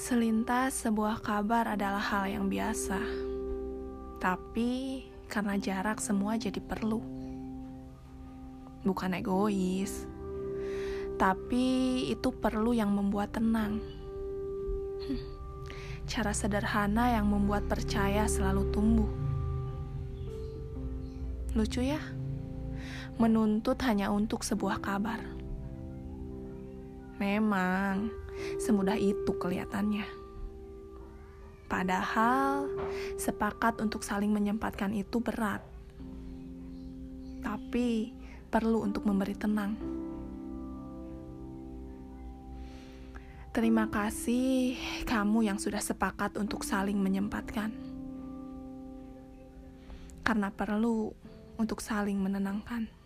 Selintas sebuah kabar adalah hal yang biasa. Tapi karena jarak semua jadi perlu. Bukan egois. Tapi itu perlu yang membuat tenang. Cara sederhana yang membuat percaya selalu tumbuh. Lucu ya? Menuntut hanya untuk sebuah kabar. Memang semudah itu kelihatannya. Padahal sepakat untuk saling menyempatkan itu berat. Tapi perlu untuk memberi tenang. Terima kasih kamu yang sudah sepakat untuk saling menyempatkan. Karena perlu untuk saling menenangkan.